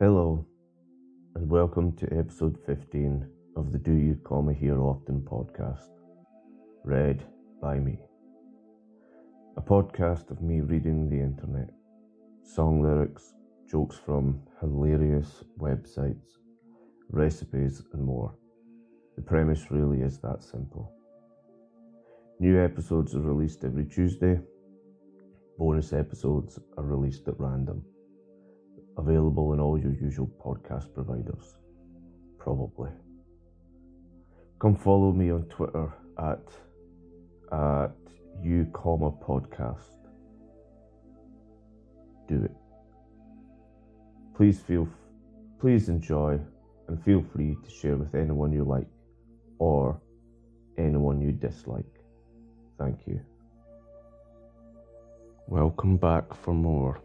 Hello, and welcome to episode 15 of the Do You Comma Here Often podcast, read by me. A podcast of me reading the internet, song lyrics, jokes from hilarious websites, recipes, and more. The premise really is that simple. New episodes are released every Tuesday. Bonus episodes are released at random. Available in all your usual podcast providers. Probably. Come follow me on Twitter at at you comma podcast. Do it. Please feel please enjoy and feel free to share with anyone you like or anyone you dislike. Thank you. Welcome back for more.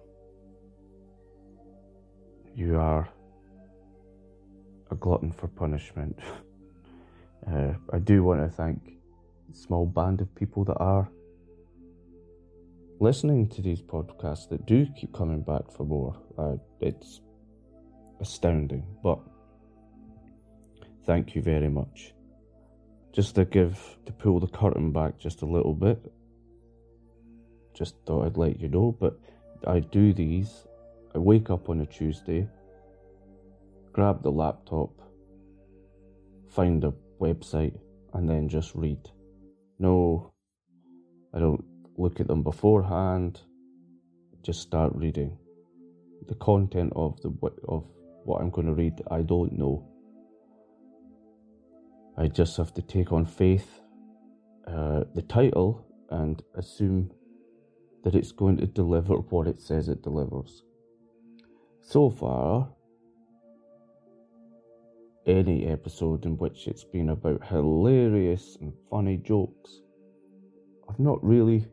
You are a glutton for punishment. uh, I do want to thank the small band of people that are listening to these podcasts that do keep coming back for more. Uh, it's astounding, but thank you very much just to give to pull the curtain back just a little bit. Just thought I'd let you know, but I do these. I wake up on a Tuesday, grab the laptop, find a website, and then just read. No, I don't look at them beforehand. Just start reading. The content of the of what I'm going to read, I don't know. I just have to take on faith, uh, the title, and assume that it's going to deliver what it says it delivers. So far, any episode in which it's been about hilarious and funny jokes, I've not really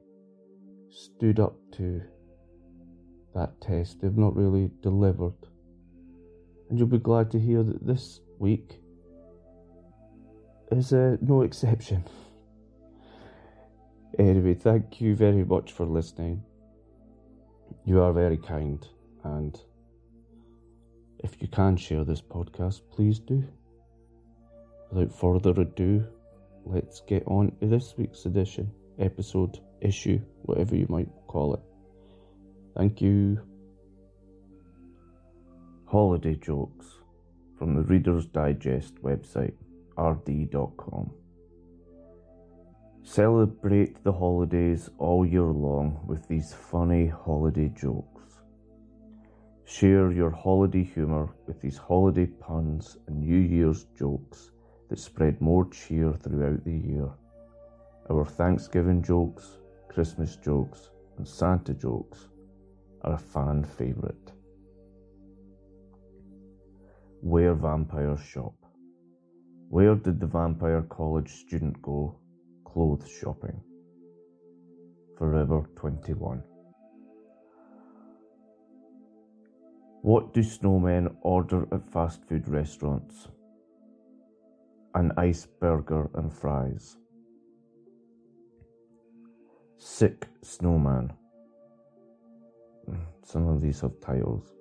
stood up to that test. They've not really delivered. And you'll be glad to hear that this week is uh, no exception. Anyway, thank you very much for listening. You are very kind, and if you can share this podcast, please do. Without further ado, let's get on to this week's edition, episode, issue, whatever you might call it. Thank you. Holiday jokes from the Reader's Digest website rd.com. Celebrate the holidays all year long with these funny holiday jokes. Share your holiday humour with these holiday puns and New Year's jokes that spread more cheer throughout the year. Our Thanksgiving jokes, Christmas jokes, and Santa jokes are a fan favourite. Where vampires shop. Where did the vampire college student go clothes shopping? Forever 21. What do snowmen order at fast food restaurants? An ice burger and fries. Sick snowman. Some of these have titles.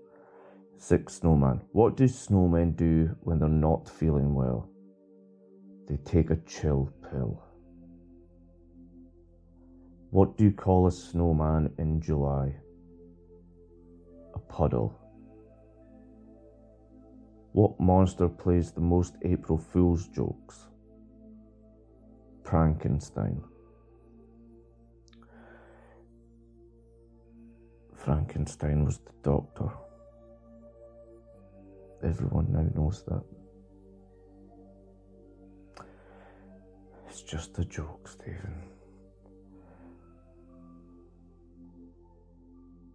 Sick snowman. What do snowmen do when they're not feeling well? They take a chill pill. What do you call a snowman in July? A puddle. What monster plays the most April Fool's jokes? Frankenstein. Frankenstein was the doctor. Everyone now knows that. It's just a joke, Stephen.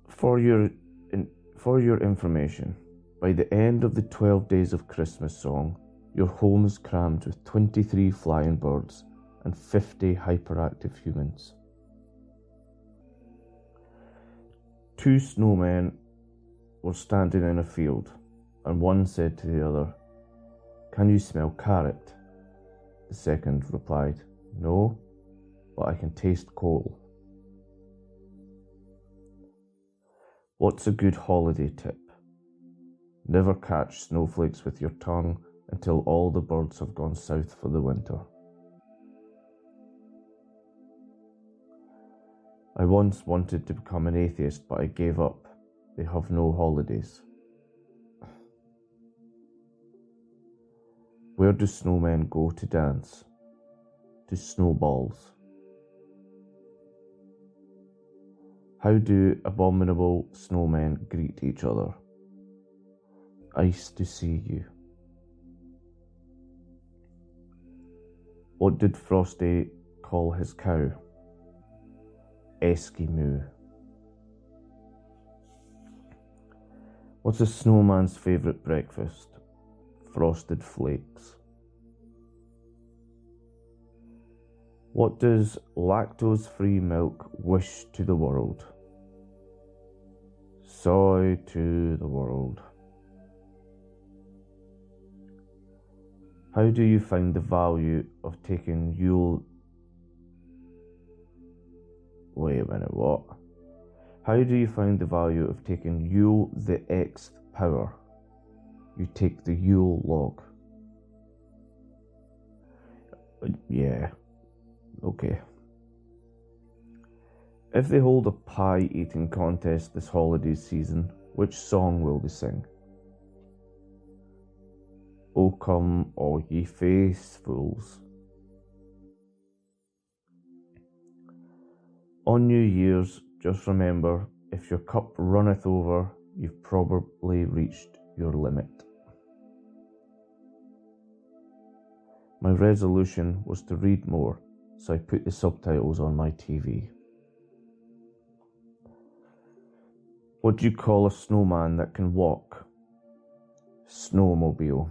For your in, for your information, by the end of the 12 days of Christmas song, your home is crammed with 23 flying birds and 50 hyperactive humans. Two snowmen were standing in a field, and one said to the other, Can you smell carrot? The second replied, No, but I can taste coal. What's a good holiday tip? Never catch snowflakes with your tongue until all the birds have gone south for the winter. I once wanted to become an atheist, but I gave up. They have no holidays. Where do snowmen go to dance? To snowballs. How do abominable snowmen greet each other? Ice to see you. What did Frosty call his cow? Eskimo. What's a snowman's favourite breakfast? Frosted flakes. What does lactose free milk wish to the world? Soy to the world. How do you find the value of taking Yule? Wait a minute, what? How do you find the value of taking Yule the xth power? You take the Yule log. Yeah, okay. If they hold a pie eating contest this holiday season, which song will they sing? O come, all ye faithfuls. On New Year's, just remember if your cup runneth over, you've probably reached your limit. My resolution was to read more, so I put the subtitles on my TV. What do you call a snowman that can walk? Snowmobile.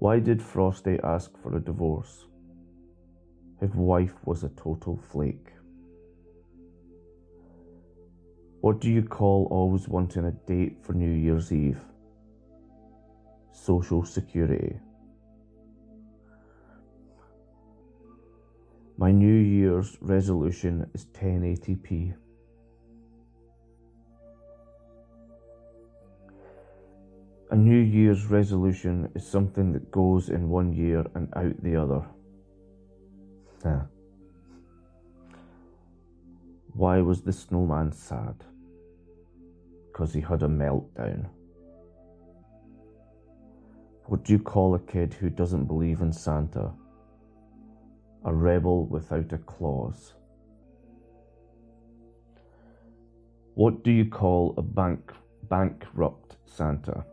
Why did Frosty ask for a divorce? His wife was a total flake. What do you call always wanting a date for New Year's Eve? Social Security. My New Year's resolution is 1080p. A New Year's resolution is something that goes in one year and out the other. Huh. Why was the snowman sad? Because he had a meltdown. What do you call a kid who doesn't believe in Santa? A rebel without a clause. What do you call a bank bankrupt Santa?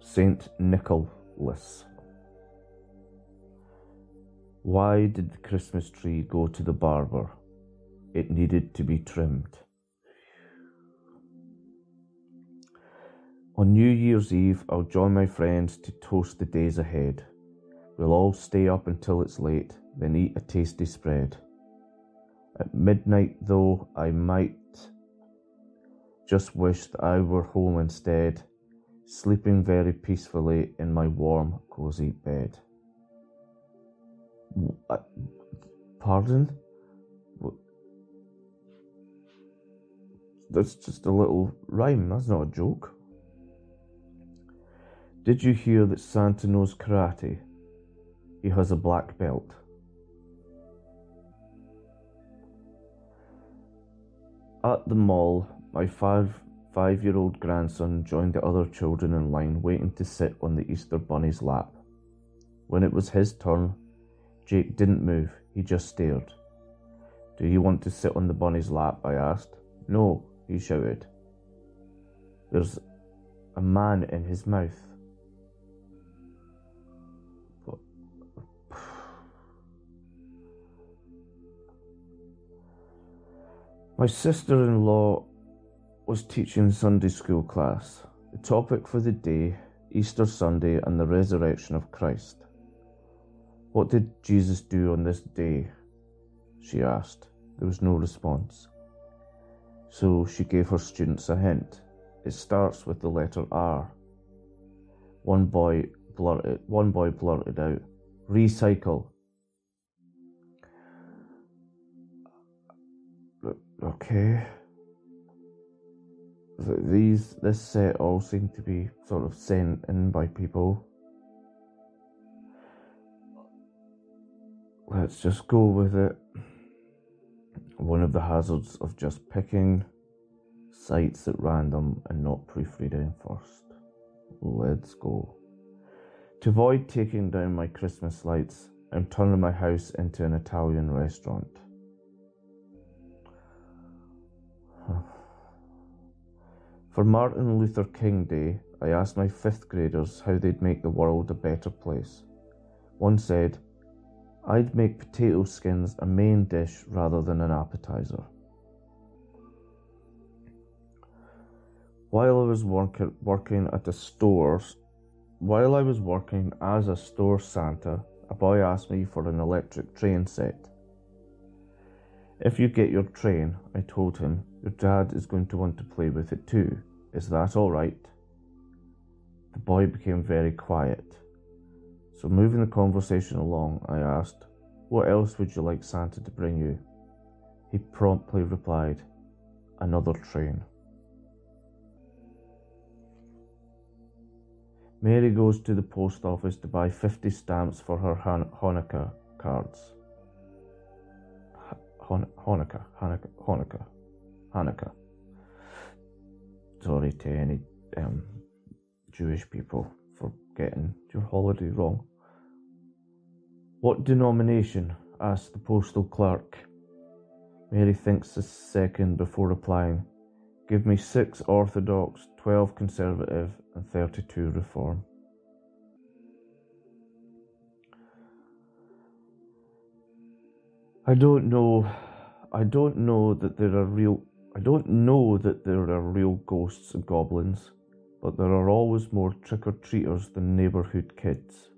Saint Nicholas. Why did the Christmas tree go to the barber? It needed to be trimmed. On New Year's Eve, I'll join my friends to toast the days ahead. We'll all stay up until it's late, then eat a tasty spread. At midnight, though, I might just wish that I were home instead sleeping very peacefully in my warm, cosy bed. Uh, pardon? That's just a little rhyme, that's not a joke. Did you hear that Santa knows karate? He has a black belt. At the mall, my five five year old grandson joined the other children in line waiting to sit on the Easter Bunny's lap. When it was his turn, Jake didn't move, he just stared. Do you want to sit on the bunny's lap? I asked. No, he shouted. There's a man in his mouth. My sister in law was teaching Sunday school class. The topic for the day, Easter Sunday and the resurrection of Christ. What did Jesus do on this day? She asked. There was no response. So she gave her students a hint. It starts with the letter R. One boy blurted one boy blurted out, recycle. okay. These this set all seem to be sort of sent in by people. Let's just go with it. One of the hazards of just picking sites at random and not proofreading first. Let's go. To avoid taking down my Christmas lights, I'm turning my house into an Italian restaurant. For Martin Luther King Day, I asked my fifth graders how they'd make the world a better place. One said, I'd make potato skins a main dish rather than an appetizer. While I was work- working at a store, while I was working as a store Santa, a boy asked me for an electric train set. If you get your train, I told him, your dad is going to want to play with it too. Is that all right? The boy became very quiet. So, moving the conversation along, I asked, What else would you like Santa to bring you? He promptly replied, Another train. Mary goes to the post office to buy 50 stamps for her Han- Hanukkah cards. Han- Hanukkah, Hanukkah, Hanukkah, Hanukkah. Sorry to any um, Jewish people for getting your holiday wrong. What denomination? asked the postal clerk. Mary thinks a second before replying. Give me six Orthodox, twelve Conservative, and thirty-two Reform. I don't know. I don't know that there are real. I don't know that there are real ghosts and goblins, but there are always more trick or treaters than neighbourhood kids.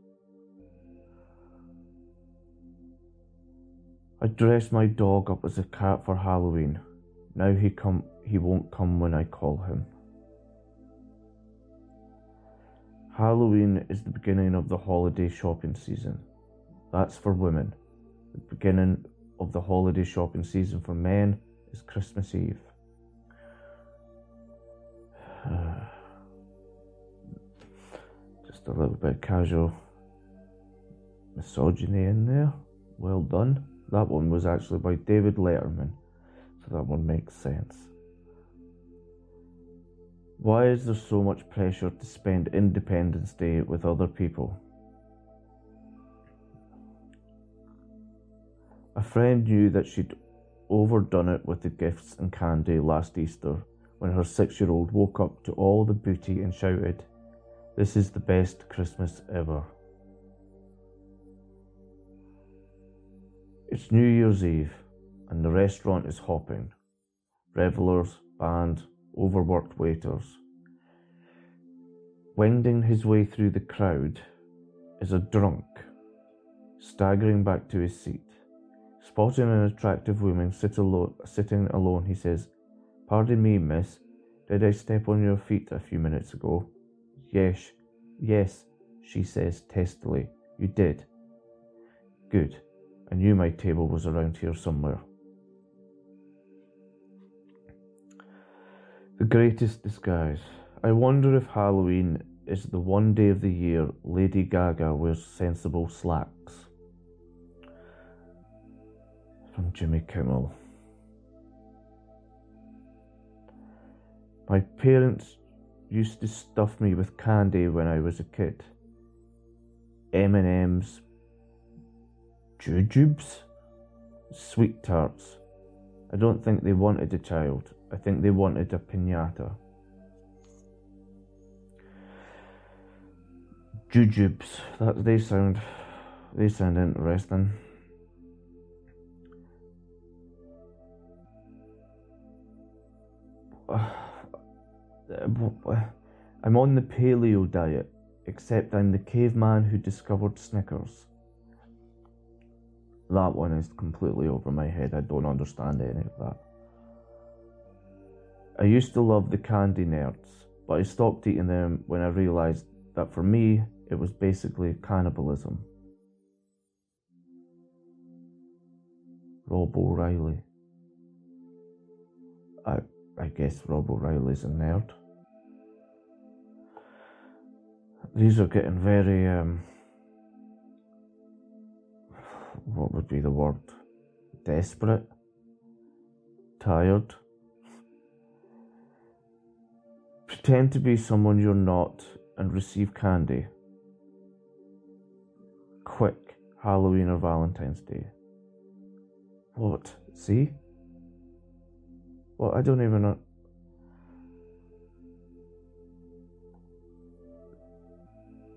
I dressed my dog up as a cat for Halloween. Now he come he won't come when I call him. Halloween is the beginning of the holiday shopping season. That's for women. The beginning of the holiday shopping season for men is Christmas Eve. Just a little bit casual misogyny in there. Well done. That one was actually by David Letterman, so that one makes sense. Why is there so much pressure to spend Independence Day with other people? A friend knew that she'd overdone it with the gifts and candy last Easter when her six year old woke up to all the booty and shouted, This is the best Christmas ever. It's New Year's Eve, and the restaurant is hopping. Revelers, band, overworked waiters. Wending his way through the crowd is a drunk, staggering back to his seat. Spotting an attractive woman sit alo- sitting alone, he says, Pardon me, miss, did I step on your feet a few minutes ago? Yes, yes, she says testily. You did. Good. I knew my table was around here somewhere. The greatest disguise. I wonder if Halloween is the one day of the year Lady Gaga wears sensible slacks. From Jimmy Kimmel. My parents used to stuff me with candy when I was a kid. M&M's, jujubes, sweet tarts. I don't think they wanted a child. I think they wanted a pinata. Jujubes. That they sound they sound interesting. Uh, I'm on the paleo diet, except I'm the caveman who discovered Snickers. That one is completely over my head. I don't understand any of that. I used to love the candy nerds, but I stopped eating them when I realised that for me it was basically cannibalism. Rob O'Reilly. I, I guess Rob O'Reilly's a nerd. These are getting very, um, what would be the word? Desperate? Tired? Pretend to be someone you're not and receive candy. Quick, Halloween or Valentine's Day. What? See? Well, I don't even know.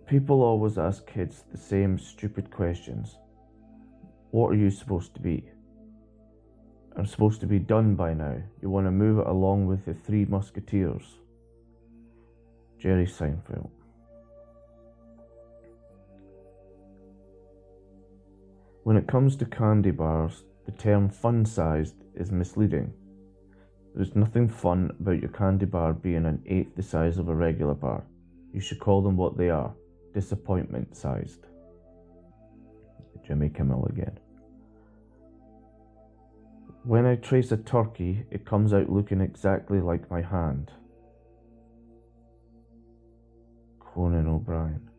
People always ask kids the same stupid questions. What are you supposed to be? I'm supposed to be done by now. You want to move it along with the Three Musketeers. Jerry Seinfeld. When it comes to candy bars, the term fun sized is misleading. There's nothing fun about your candy bar being an eighth the size of a regular bar. You should call them what they are disappointment sized. Jimmy Kimmel again. When I trace a turkey, it comes out looking exactly like my hand. Conan O'Brien.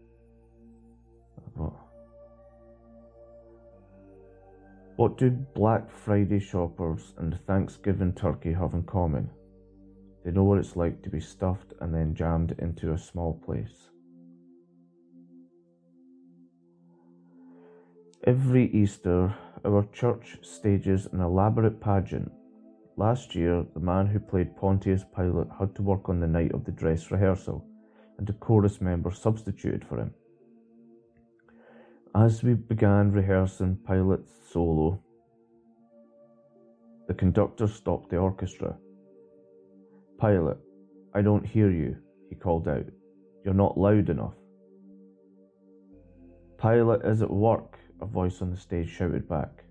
What? Do Black Friday shoppers and Thanksgiving turkey have in common? They know what it's like to be stuffed and then jammed into a small place. Every Easter, our church stages an elaborate pageant. Last year, the man who played Pontius Pilate had to work on the night of the dress rehearsal, and a chorus member substituted for him. As we began rehearsing Pilate's solo, the conductor stopped the orchestra. Pilate, I don't hear you, he called out. You're not loud enough. Pilate is at work, a voice on the stage shouted back.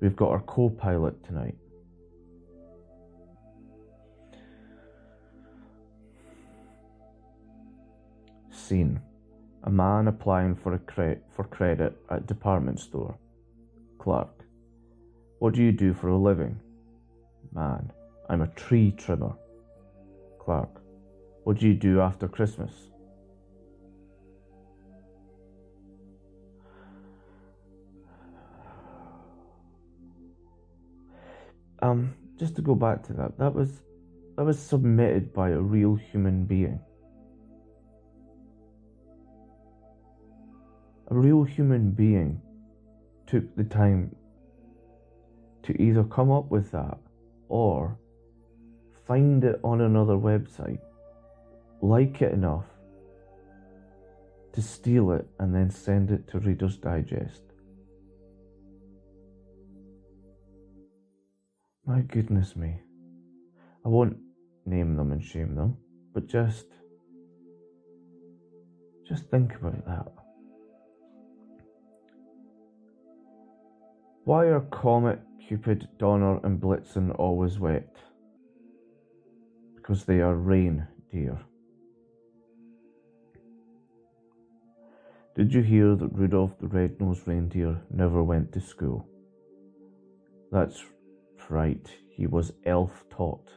We've got our co pilot tonight. Scene a man applying for, a cre- for credit at department store. Clerk. What do you do for a living? Man. I'm a tree trimmer. Clerk. What do you do after Christmas? Um, just to go back to that, that was that was submitted by a real human being. a real human being took the time to either come up with that or find it on another website, like it enough to steal it and then send it to Reader's Digest. My goodness me. I won't name them and shame them, but just just think about that. Why are Comet, Cupid, Donner, and Blitzen always wet? Because they are rain deer. Did you hear that Rudolph the Red-Nosed Reindeer never went to school? That's right, he was elf taught.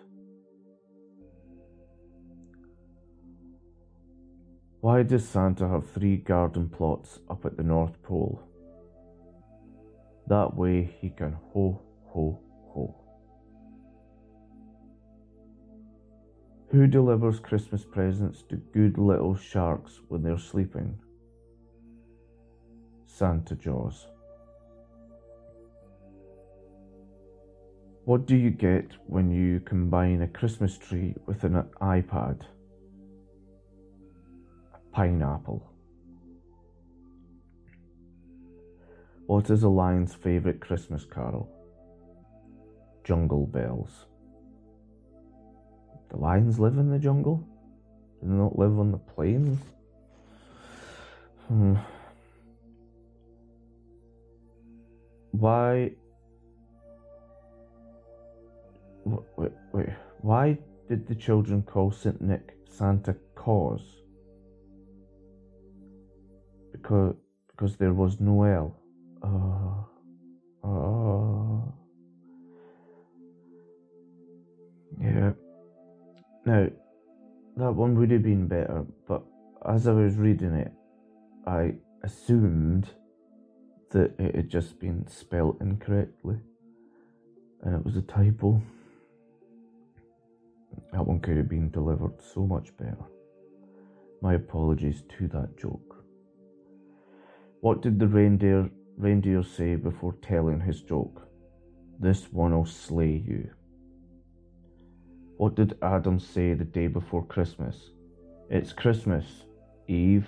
Why does Santa have three garden plots up at the North Pole? That way he can ho, ho, ho. Who delivers Christmas presents to good little sharks when they're sleeping? Santa Jaws. What do you get when you combine a Christmas tree with an iPad? A pineapple. What is a lion's favourite Christmas carol? Jungle Bells. The lions live in the jungle? Do they not live on the plains? Hmm. Why? Wait, wait. Why did the children call Saint Nick Santa Claus? Because because there was Noel. Uh, uh, Now, that one would have been better, but as I was reading it, I assumed that it had just been spelt incorrectly and it was a typo. That one could have been delivered so much better. My apologies to that joke. What did the reindeer reindeer say before telling his joke? This one'll slay you. What did Adam say the day before Christmas? It's Christmas, Eve.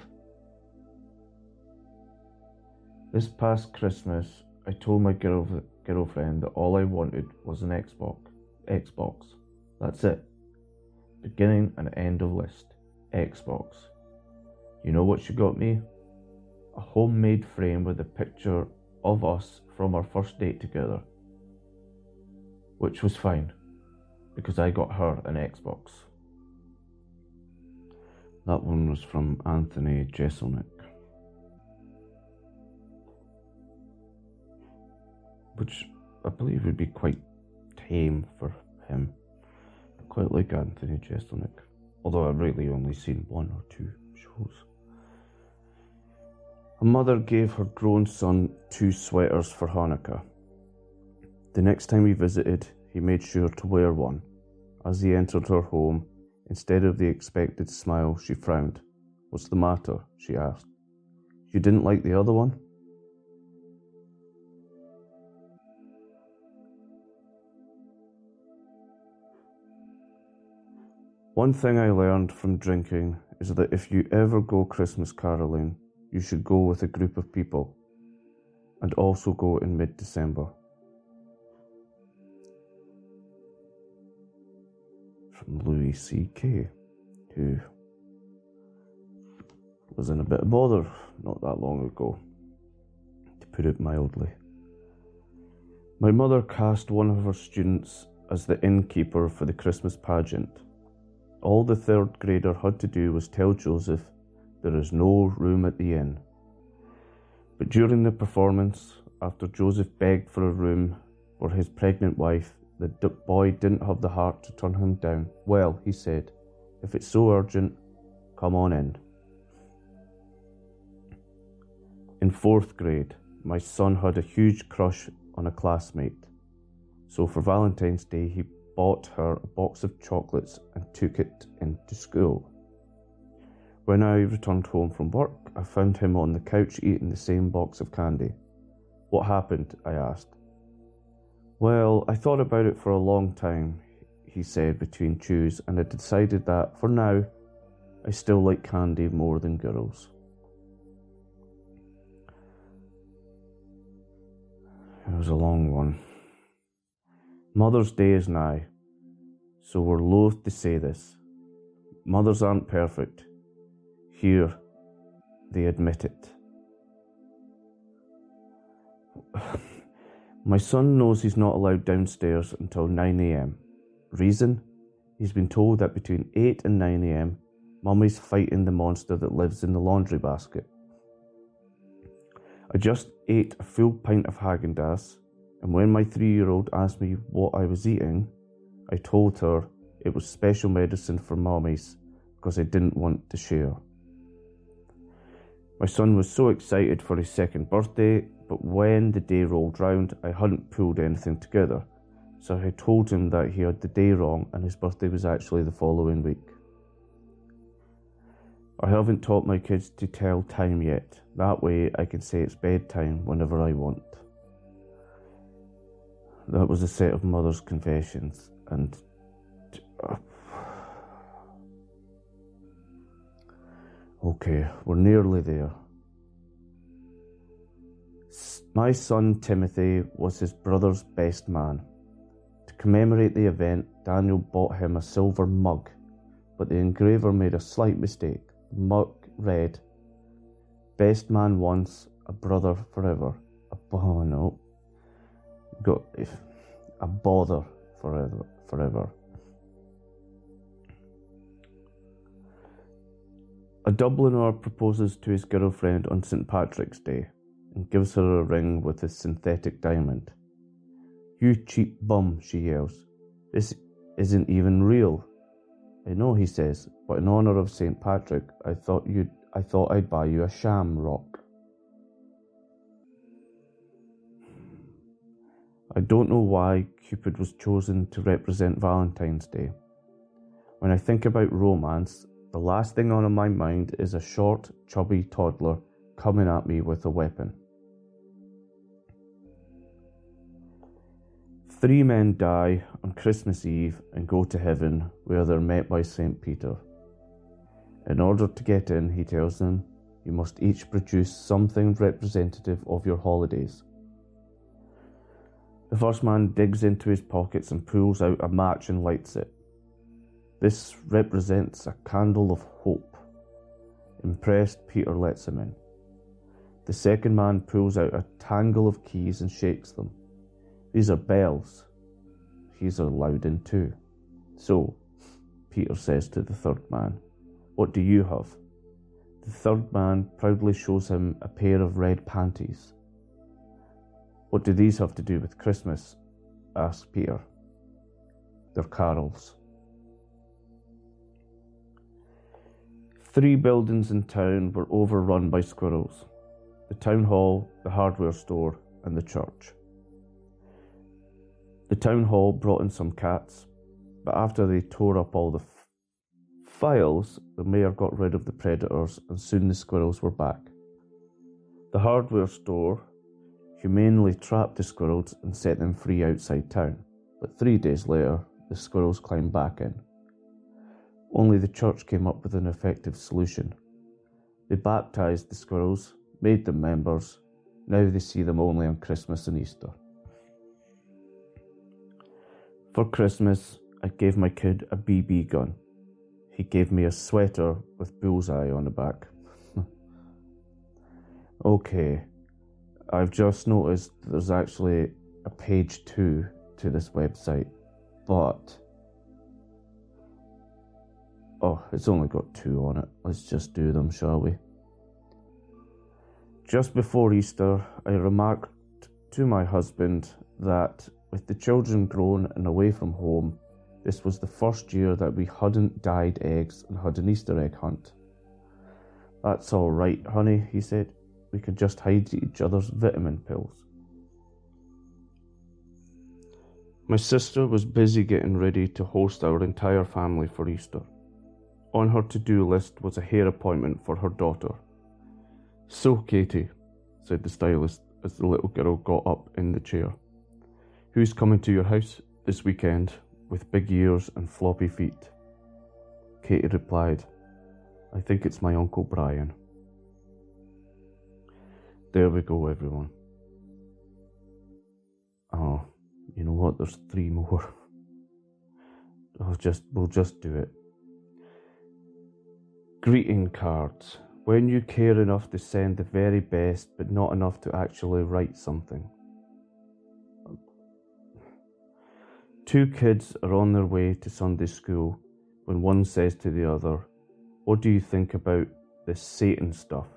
This past Christmas, I told my girl, girlfriend that all I wanted was an Xbox. Xbox. That's it. Beginning and end of list. Xbox. You know what she got me? A homemade frame with a picture of us from our first date together. Which was fine, because I got her an Xbox. That one was from Anthony Jeselnik. Which I believe would be quite tame for him. Quite like Anthony Jeselnik, although I've really only seen one or two shows. A mother gave her grown son two sweaters for Hanukkah. The next time he visited, he made sure to wear one. As he entered her home, instead of the expected smile, she frowned. What's the matter? she asked. You didn't like the other one? One thing I learned from drinking is that if you ever go Christmas caroling, you should go with a group of people and also go in mid December. From Louis C.K., who was in a bit of bother not that long ago, to put it mildly. My mother cast one of her students as the innkeeper for the Christmas pageant. All the third grader had to do was tell Joseph there is no room at the inn. But during the performance, after Joseph begged for a room for his pregnant wife, the boy didn't have the heart to turn him down. Well, he said, if it's so urgent, come on in. In fourth grade, my son had a huge crush on a classmate. So for Valentine's Day, he bought her a box of chocolates and took it into school. When I returned home from work, I found him on the couch eating the same box of candy. What happened? I asked. Well, I thought about it for a long time, he said between chews, and I decided that, for now, I still like candy more than girls. It was a long one. Mother's Day is nigh, so we're loath to say this. Mothers aren't perfect. Here, they admit it. My son knows he's not allowed downstairs until 9am. Reason? He's been told that between 8 and 9am, Mummy's fighting the monster that lives in the laundry basket. I just ate a full pint of Haagen Dazs, and when my three year old asked me what I was eating, I told her it was special medicine for mummies because I didn't want to share. My son was so excited for his second birthday, but when the day rolled round, I hadn't pulled anything together. So I told him that he had the day wrong and his birthday was actually the following week. I haven't taught my kids to tell time yet. That way I can say it's bedtime whenever I want. That was a set of mother's confessions, and uh, Okay, we're nearly there. My son Timothy was his brother's best man. To commemorate the event, Daniel bought him a silver mug, but the engraver made a slight mistake. The mug read, Best man once, a brother forever. A, oh no. Got, a bother forever. Forever. A Dubliner proposes to his girlfriend on St. Patrick's Day and gives her a ring with a synthetic diamond. You cheap bum, she yells. This isn't even real. I know, he says, but in honour of St. Patrick, I thought you'd I thought I'd buy you a sham rock. I don't know why Cupid was chosen to represent Valentine's Day. When I think about romance, the last thing on my mind is a short, chubby toddler coming at me with a weapon. Three men die on Christmas Eve and go to heaven, where they're met by St. Peter. In order to get in, he tells them, you must each produce something representative of your holidays. The first man digs into his pockets and pulls out a match and lights it. This represents a candle of hope. Impressed, Peter lets him in. The second man pulls out a tangle of keys and shakes them. These are bells. He's allowed in too. So, Peter says to the third man, What do you have? The third man proudly shows him a pair of red panties. What do these have to do with Christmas? asked Peter. They're carols. Three buildings in town were overrun by squirrels the town hall, the hardware store, and the church. The town hall brought in some cats, but after they tore up all the f- files, the mayor got rid of the predators, and soon the squirrels were back. The hardware store humanely trapped the squirrels and set them free outside town, but three days later, the squirrels climbed back in. Only the church came up with an effective solution. They baptized the squirrels, made them members, now they see them only on Christmas and Easter. For Christmas, I gave my kid a BB gun. He gave me a sweater with bullseye on the back. okay, I've just noticed there's actually a page two to this website, but oh, it's only got two on it. Let's just do them, shall we? Just before Easter, I remarked to my husband that with the children grown and away from home, this was the first year that we hadn't dyed eggs and had an Easter egg hunt. That's all right, honey, he said we could just hide each other's vitamin pills. My sister was busy getting ready to host our entire family for Easter. On her to do list was a hair appointment for her daughter. So, Katie, said the stylist as the little girl got up in the chair, who's coming to your house this weekend with big ears and floppy feet? Katie replied, I think it's my Uncle Brian. There we go, everyone. Oh, you know what? There's three more. I'll just we'll just do it. Greeting cards. When you care enough to send the very best, but not enough to actually write something. Two kids are on their way to Sunday school when one says to the other, What do you think about this Satan stuff?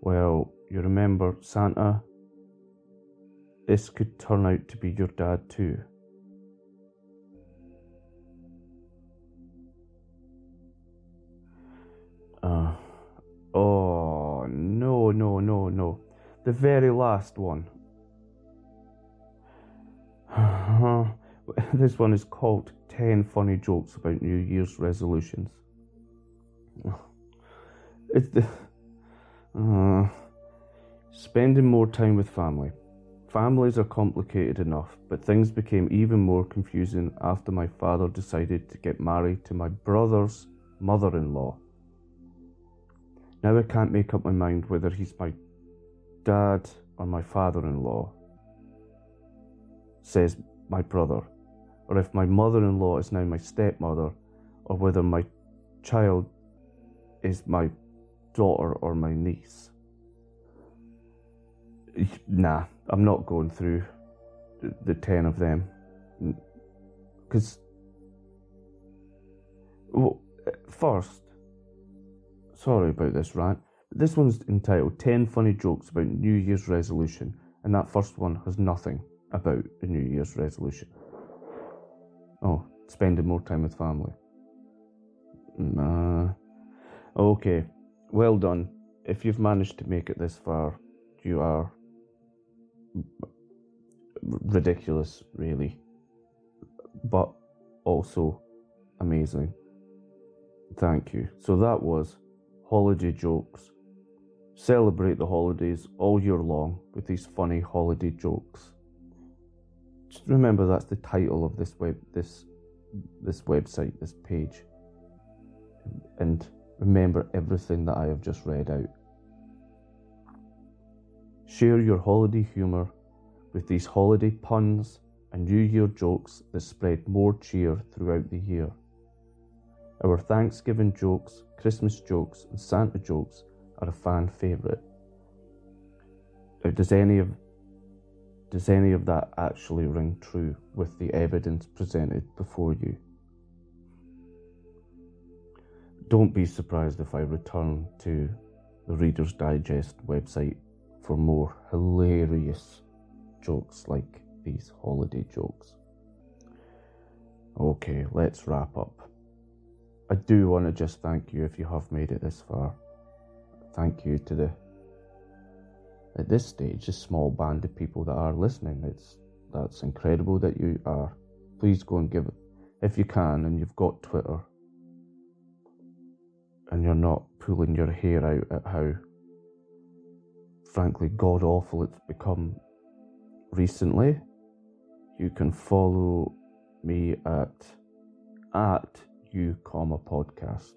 Well, you remember Santa? This could turn out to be your dad too. Uh, oh, no, no, no, no. The very last one. this one is called 10 Funny Jokes About New Year's Resolutions. It's the. Uh, Spending more time with family. Families are complicated enough, but things became even more confusing after my father decided to get married to my brother's mother in law. Now I can't make up my mind whether he's my dad or my father in law, says my brother, or if my mother in law is now my stepmother, or whether my child is my daughter or my niece nah, I'm not going through the, the 10 of them. Because, well, first, sorry about this rant, but this one's entitled 10 Funny Jokes About New Year's Resolution, and that first one has nothing about the New Year's resolution. Oh, spending more time with family. Nah. Okay, well done. If you've managed to make it this far, you are ridiculous, really. But also amazing. Thank you. So that was holiday jokes. Celebrate the holidays all year long with these funny holiday jokes. Just remember that's the title of this web this this website, this page. And remember everything that I have just read out. Share your holiday humour with these holiday puns and New Year jokes that spread more cheer throughout the year. Our Thanksgiving jokes, Christmas jokes, and Santa jokes are a fan favourite. Does any of does any of that actually ring true with the evidence presented before you? Don't be surprised if I return to the Reader's Digest website for more hilarious jokes like these holiday jokes. Okay, let's wrap up. I do want to just thank you if you have made it this far. Thank you to the, at this stage, a small band of people that are listening. It's that's incredible that you are. Please go and give it, if you can, and you've got Twitter, and you're not pulling your hair out at how, frankly, god awful it's become recently. You can follow me at at you comma podcast.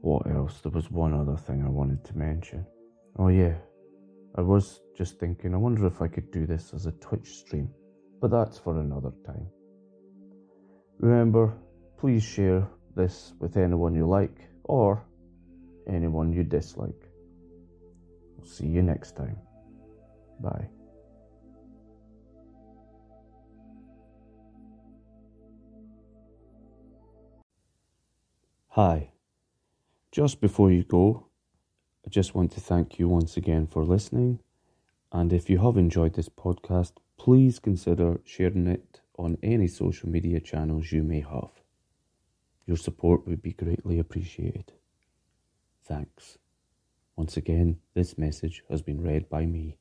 What else? There was one other thing I wanted to mention. Oh yeah, I was just thinking. I wonder if I could do this as a Twitch stream, but that's for another time. Remember, please share this with anyone you like or anyone you dislike. See you next time. Bye. Hi. Just before you go, I just want to thank you once again for listening. And if you have enjoyed this podcast, please consider sharing it on any social media channels you may have. Your support would be greatly appreciated. Thanks. Once again, this message has been read by me.